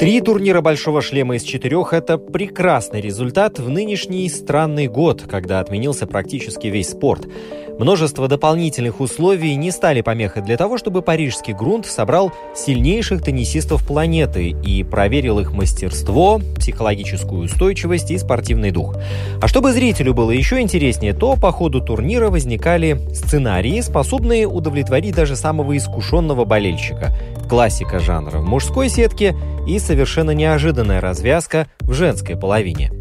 Три турнира «Большого шлема» из четырех – это прекрасный результат в нынешний странный год, когда отменился практически весь спорт. Множество дополнительных условий не стали помехой для того, чтобы парижский грунт собрал сильнейших теннисистов планеты и проверил их мастерство, психологическую устойчивость и спортивный дух. А чтобы зрителю было еще интереснее, то по ходу турнира возникали сценарии, способные удовлетворить даже самого искушенного болельщика. Классика жанра в мужской сетке и совершенно неожиданная развязка в женской половине.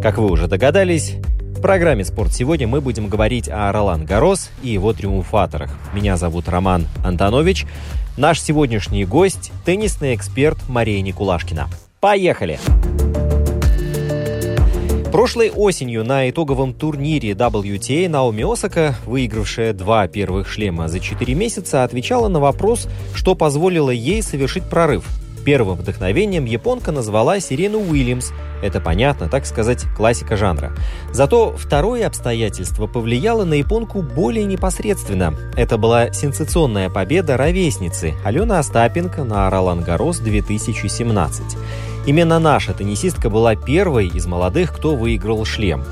Как вы уже догадались, в программе «Спорт сегодня» мы будем говорить о Ролан Гарос и его триумфаторах. Меня зовут Роман Антонович. Наш сегодняшний гость – теннисный эксперт Мария Никулашкина. Поехали! Прошлой осенью на итоговом турнире WTA Наоми Осака, выигравшая два первых шлема за 4 месяца, отвечала на вопрос, что позволило ей совершить прорыв – Первым вдохновением японка назвала Сирену Уильямс. Это понятно, так сказать, классика жанра. Зато второе обстоятельство повлияло на японку более непосредственно. Это была сенсационная победа ровесницы Алены Остапенко на Ролан Гарос 2017. Именно наша теннисистка была первой из молодых, кто выиграл шлем.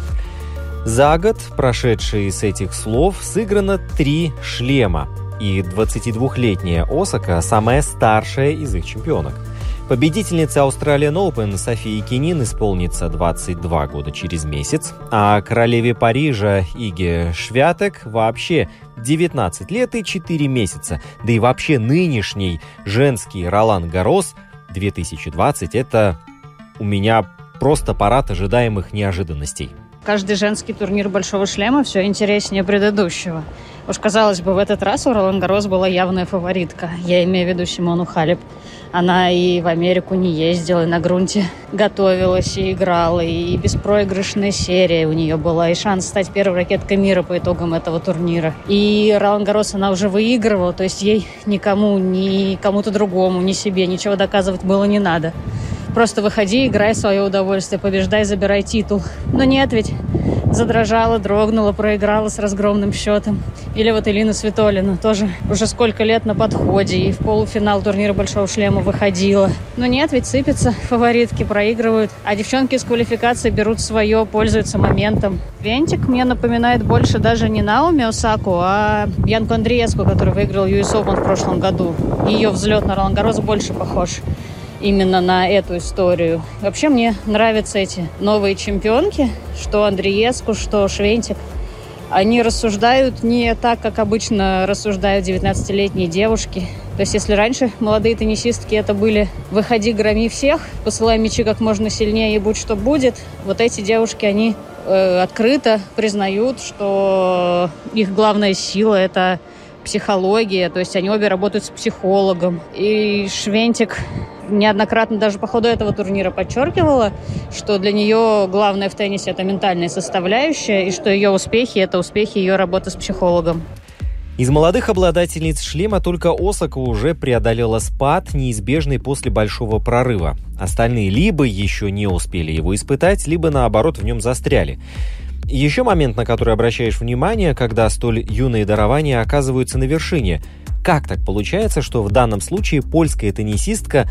За год, прошедший с этих слов, сыграно три шлема и 22-летняя Осака – самая старшая из их чемпионок. Победительница Australian Open Софии Кинин исполнится 22 года через месяц, а королеве Парижа Иге Швятек вообще 19 лет и 4 месяца. Да и вообще нынешний женский Ролан Гарос 2020 – это у меня просто парад ожидаемых неожиданностей. Каждый женский турнир Большого Шлема все интереснее предыдущего. Уж казалось бы, в этот раз у Ролан была явная фаворитка. Я имею в виду Симону Халеп. Она и в Америку не ездила, и на грунте готовилась, и играла, и беспроигрышная серия у нее была, и шанс стать первой ракеткой мира по итогам этого турнира. И Ролан она уже выигрывала, то есть ей никому, ни кому-то другому, ни себе ничего доказывать было не надо. Просто выходи, играй свое удовольствие, побеждай, забирай титул. Но нет ведь. Задрожала, дрогнула, проиграла с разгромным счетом. Или вот Элина Светолина тоже уже сколько лет на подходе и в полуфинал турнира Большого Шлема выходила. Но нет, ведь сыпятся, фаворитки проигрывают, а девчонки из квалификации берут свое, пользуются моментом. Вентик мне напоминает больше даже не Наоми Осаку, а Янку Андреевску, который выиграл US Open в прошлом году. Ее взлет на Ролан Гарос больше похож именно на эту историю. Вообще мне нравятся эти новые чемпионки, что Андреевску, что Швентик. Они рассуждают не так, как обычно рассуждают 19-летние девушки. То есть если раньше молодые теннисистки это были «выходи, громи всех, посылай мячи как можно сильнее и будь что будет», вот эти девушки, они э, открыто признают, что их главная сила – это психология, то есть они обе работают с психологом. И Швентик неоднократно даже по ходу этого турнира подчеркивала, что для нее главное в теннисе это ментальная составляющая, и что ее успехи это успехи ее работы с психологом. Из молодых обладательниц шлема только Осака уже преодолела спад, неизбежный после большого прорыва. Остальные либо еще не успели его испытать, либо наоборот в нем застряли. Еще момент, на который обращаешь внимание, когда столь юные дарования оказываются на вершине. Как так получается, что в данном случае польская теннисистка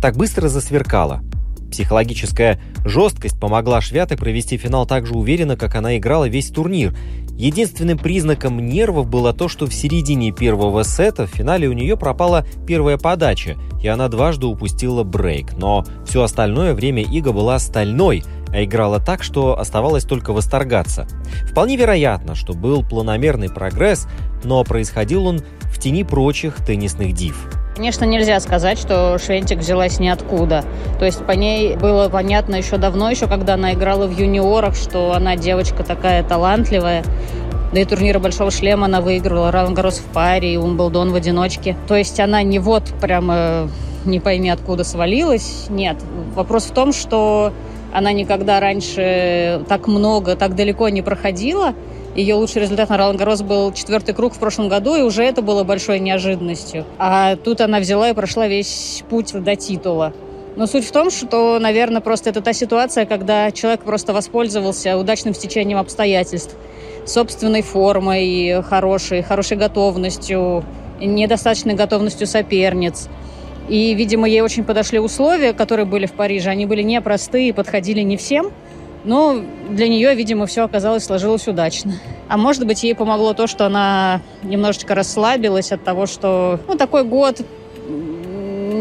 так быстро засверкала. Психологическая жесткость помогла Швяте провести финал так же уверенно, как она играла весь турнир. Единственным признаком нервов было то, что в середине первого сета в финале у нее пропала первая подача, и она дважды упустила брейк. Но все остальное время Ига была стальной. а играла так, что оставалось только восторгаться. Вполне вероятно, что был планомерный прогресс, но происходил он в тени прочих теннисных див. Конечно, нельзя сказать, что Швентик взялась ниоткуда. То есть по ней было понятно еще давно, еще когда она играла в юниорах, что она девочка такая талантливая. Да и турниры Большого Шлема она выиграла, Ролан Гарос в паре и Умблдон в одиночке. То есть она не вот прямо не пойми откуда свалилась. Нет. Вопрос в том, что она никогда раньше так много, так далеко не проходила. Ее лучший результат на Ролан Гарос был четвертый круг в прошлом году, и уже это было большой неожиданностью. А тут она взяла и прошла весь путь до титула. Но суть в том, что, наверное, просто это та ситуация, когда человек просто воспользовался удачным стечением обстоятельств, собственной формой хорошей, хорошей готовностью, недостаточной готовностью соперниц. И, видимо, ей очень подошли условия, которые были в Париже. Они были непростые, подходили не всем – но для нее, видимо, все оказалось, сложилось удачно. А может быть, ей помогло то, что она немножечко расслабилась от того, что ну, такой год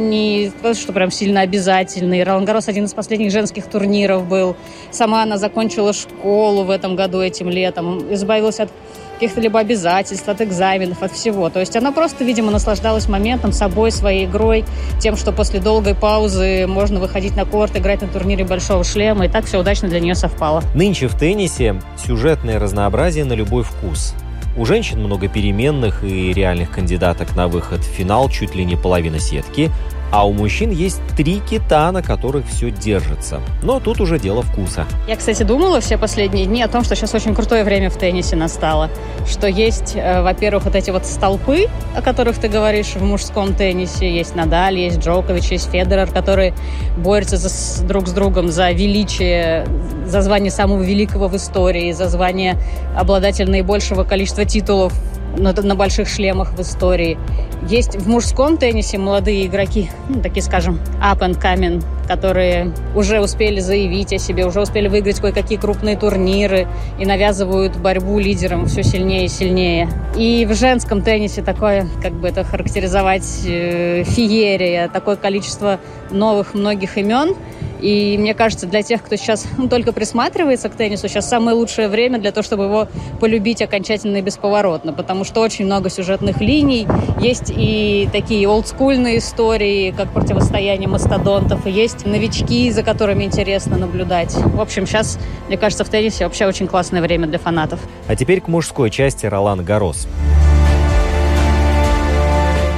не то, что прям сильно обязательный. Ролангарос один из последних женских турниров был. Сама она закончила школу в этом году, этим летом. Избавилась от каких-то либо обязательств, от экзаменов, от всего. То есть она просто, видимо, наслаждалась моментом, собой, своей игрой, тем, что после долгой паузы можно выходить на корт, играть на турнире Большого Шлема, и так все удачно для нее совпало. Нынче в теннисе сюжетное разнообразие на любой вкус. У женщин много переменных и реальных кандидаток на выход в финал чуть ли не половина сетки, а у мужчин есть три кита, на которых все держится. Но тут уже дело вкуса. Я, кстати, думала все последние дни о том, что сейчас очень крутое время в теннисе настало. Что есть, э, во-первых, вот эти вот столпы, о которых ты говоришь в мужском теннисе. Есть Надаль, есть Джокович, есть Федерер, которые борются за, друг с другом за величие, за звание самого великого в истории, за звание обладателя наибольшего количества титулов на, на больших шлемах в истории. Есть в мужском теннисе молодые игроки, ну, такие, скажем, up and coming, которые уже успели заявить о себе, уже успели выиграть кое-какие крупные турниры и навязывают борьбу лидерам все сильнее и сильнее. И в женском теннисе такое, как бы это характеризовать, э, феерия, такое количество новых многих имен – и мне кажется, для тех, кто сейчас ну, только присматривается к теннису, сейчас самое лучшее время для того, чтобы его полюбить окончательно и бесповоротно, потому что очень много сюжетных линий, есть и такие олдскульные истории, как противостояние мастодонтов, и есть новички, за которыми интересно наблюдать. В общем, сейчас, мне кажется, в теннисе вообще очень классное время для фанатов. А теперь к мужской части Ролан Гарос.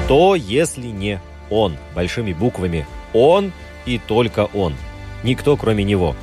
То, если не он, большими буквами, он и только он – Никто, кроме него.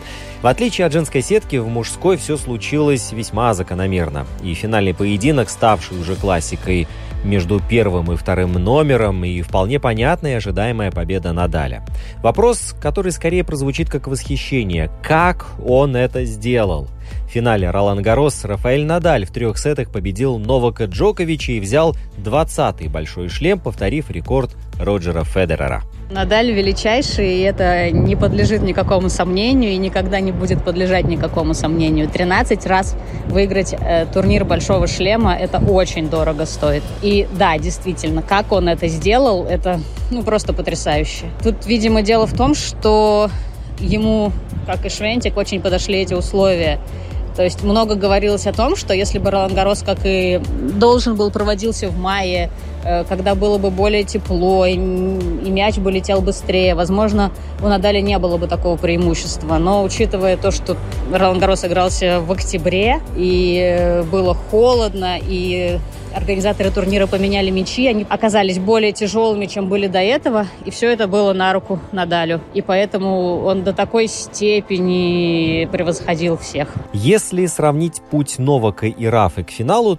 В отличие от женской сетки, в мужской все случилось весьма закономерно. И финальный поединок, ставший уже классикой между первым и вторым номером, и вполне понятная и ожидаемая победа Надаля. Вопрос, который скорее прозвучит как восхищение. Как он это сделал? В финале Ролан Гарос Рафаэль Надаль в трех сетах победил Новака Джоковича и взял 20-й большой шлем, повторив рекорд Роджера Федерера. Надаль величайший, и это не подлежит никакому сомнению и никогда не будет подлежать никакому сомнению. 13 раз выиграть э, турнир Большого Шлема, это очень дорого стоит. И да, действительно, как он это сделал, это ну, просто потрясающе. Тут, видимо, дело в том, что ему, как и Швентик, очень подошли эти условия. То есть много говорилось о том, что если бы Ролан Гарос, как и должен был, проводился в мае, э, когда было бы более тепло, и, мяч бы летел быстрее, возможно, у Надали не было бы такого преимущества. Но учитывая то, что Ролан Гарос игрался в октябре, и э, было холодно, и Организаторы турнира поменяли мячи, они оказались более тяжелыми, чем были до этого, и все это было на руку Надалю. И поэтому он до такой степени превосходил всех. Если сравнить путь Новака и Рафы к финалу,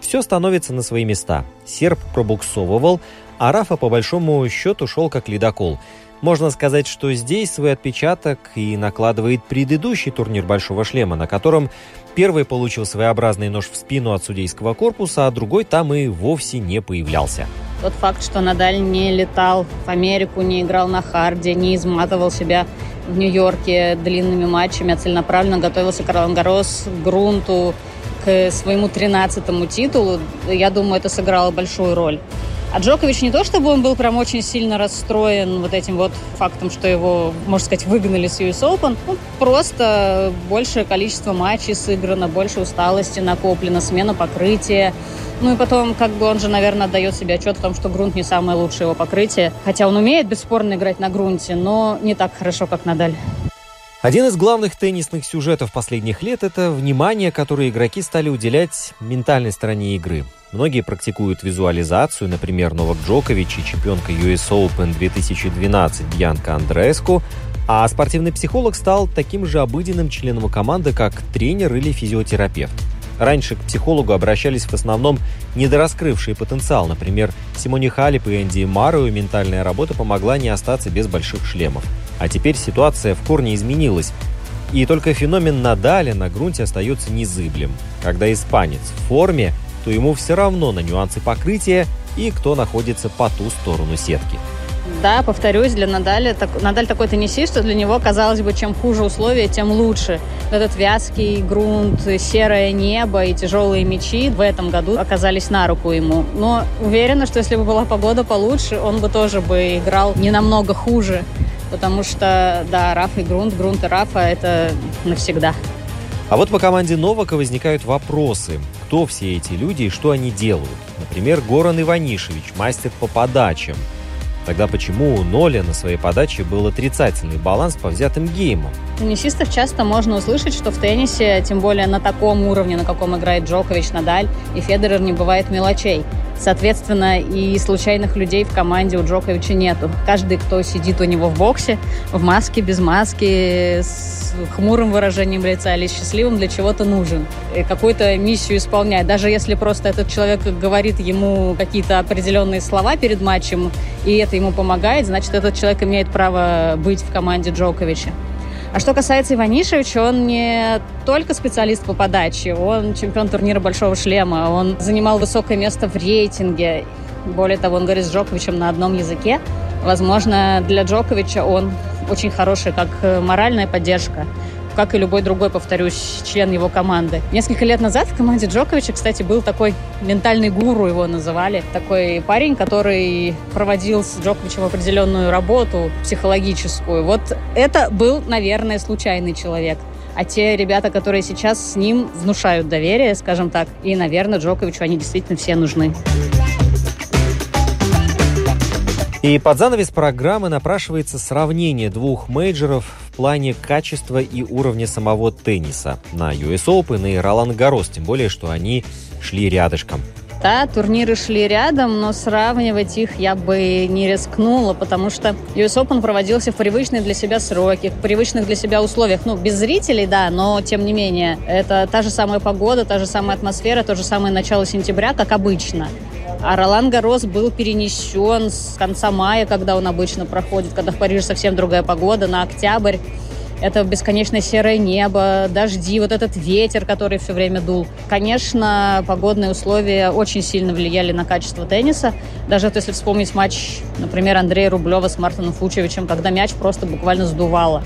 все становится на свои места. Серб пробуксовывал, а Рафа по большому счету шел как ледокол – можно сказать, что здесь свой отпечаток и накладывает предыдущий турнир «Большого шлема», на котором первый получил своеобразный нож в спину от судейского корпуса, а другой там и вовсе не появлялся. Тот факт, что Надаль не летал в Америку, не играл на харде, не изматывал себя в Нью-Йорке длинными матчами, а целенаправленно готовился к Ролангарос, к грунту, к своему 13-му титулу, я думаю, это сыграло большую роль. А Джокович не то, чтобы он был прям очень сильно расстроен вот этим вот фактом, что его, можно сказать, выгнали с US Open. Ну, просто большее количество матчей сыграно, больше усталости накоплено, смена покрытия. Ну и потом, как бы он же, наверное, отдает себе отчет в том, что грунт не самое лучшее его покрытие. Хотя он умеет бесспорно играть на грунте, но не так хорошо, как Надаль. Один из главных теннисных сюжетов последних лет – это внимание, которое игроки стали уделять ментальной стороне игры. Многие практикуют визуализацию, например, Новак Джокович и чемпионка US Open 2012 Бьянка Андрееску, а спортивный психолог стал таким же обыденным членом команды, как тренер или физиотерапевт. Раньше к психологу обращались в основном недораскрывшие потенциал. Например, Симоне Халип и Энди Мару ментальная работа помогла не остаться без больших шлемов. А теперь ситуация в корне изменилась. И только феномен Надаля на грунте остается незыблем. Когда испанец в форме, то ему все равно на нюансы покрытия и кто находится по ту сторону сетки. Да, повторюсь, для Надаля, так, Надаль такой теннисист, что для него, казалось бы, чем хуже условия, тем лучше. Этот вязкий грунт, серое небо и тяжелые мячи в этом году оказались на руку ему. Но уверена, что если бы была погода получше, он бы тоже бы играл не намного хуже. Потому что, да, Раф и грунт, грунт и Рафа – это навсегда. А вот по команде Новака возникают вопросы. Кто все эти люди и что они делают? Например, Горан Иванишевич, мастер по подачам. Тогда почему у Ноля на своей подаче был отрицательный баланс по взятым геймам? Теннисистов часто можно услышать, что в теннисе, тем более на таком уровне, на каком играет Джокович, Надаль и Федерер, не бывает мелочей. Соответственно, и случайных людей в команде у Джоковича нету. Каждый, кто сидит у него в боксе, в маске, без маски, с хмурым выражением лица или счастливым, для чего-то нужен. И какую-то миссию исполняет. Даже если просто этот человек говорит ему какие-то определенные слова перед матчем, и это ему помогает, значит, этот человек имеет право быть в команде Джоковича. А что касается Иванишевича, он не только специалист по подаче, он чемпион турнира Большого шлема, он занимал высокое место в рейтинге. Более того, он говорит с Джоковичем на одном языке. Возможно, для Джоковича он очень хороший как моральная поддержка, как и любой другой, повторюсь, член его команды. Несколько лет назад в команде Джоковича, кстати, был такой ментальный гуру, его называли. Такой парень, который проводил с Джоковичем определенную работу психологическую. Вот это был, наверное, случайный человек. А те ребята, которые сейчас с ним внушают доверие, скажем так, и, наверное, Джоковичу они действительно все нужны. И под занавес программы напрашивается сравнение двух мейджеров в плане качества и уровня самого тенниса на US Open и Ролан Гарос, тем более, что они шли рядышком. Да, турниры шли рядом, но сравнивать их я бы не рискнула, потому что US Open проводился в привычные для себя сроки, в привычных для себя условиях. Ну, без зрителей, да, но тем не менее. Это та же самая погода, та же самая атмосфера, то же самое начало сентября, как обычно. А Ролан Гарос был перенесен с конца мая, когда он обычно проходит, когда в Париже совсем другая погода, на октябрь. Это бесконечное серое небо, дожди, вот этот ветер, который все время дул. Конечно, погодные условия очень сильно влияли на качество тенниса. Даже вот если вспомнить матч, например, Андрея Рублева с Мартином Фучевичем, когда мяч просто буквально сдувало.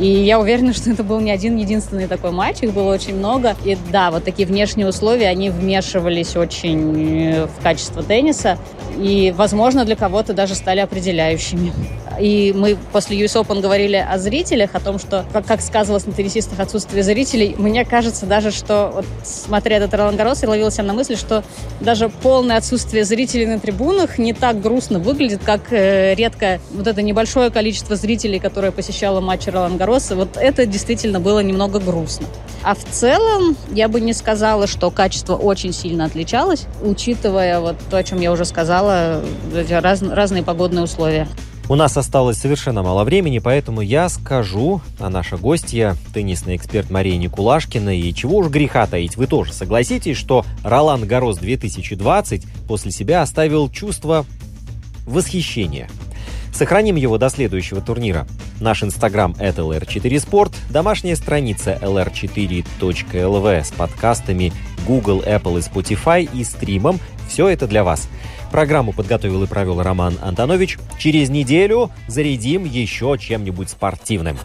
И я уверена, что это был не один единственный такой матч, их было очень много. И да, вот такие внешние условия, они вмешивались очень э, в качество тенниса. И, возможно, для кого-то даже стали определяющими. И мы после US Open говорили о зрителях, о том, что, как, как сказывалось на теннисистах отсутствие зрителей. Мне кажется даже, что, вот, смотря этот Ролан Гарос, я ловила себя на мысли, что даже полное отсутствие зрителей на трибунах не так грустно выглядит, как э, редко вот это небольшое количество зрителей, которое посещало матчи Ролан Гароса. Вот это действительно было немного грустно. А в целом я бы не сказала, что качество очень сильно отличалось, учитывая вот то, о чем я уже сказала, раз, разные погодные условия. У нас осталось совершенно мало времени, поэтому я скажу, а наша гостья, теннисный эксперт Мария Никулашкина, и чего уж греха таить, вы тоже согласитесь, что Ролан Гарос 2020 после себя оставил чувство восхищения. Сохраним его до следующего турнира. Наш инстаграм это lr4sport, домашняя страница lr4.lv с подкастами Google, Apple и Spotify и стримом. Все это для вас. Программу подготовил и провел Роман Антонович. Через неделю зарядим еще чем-нибудь спортивным.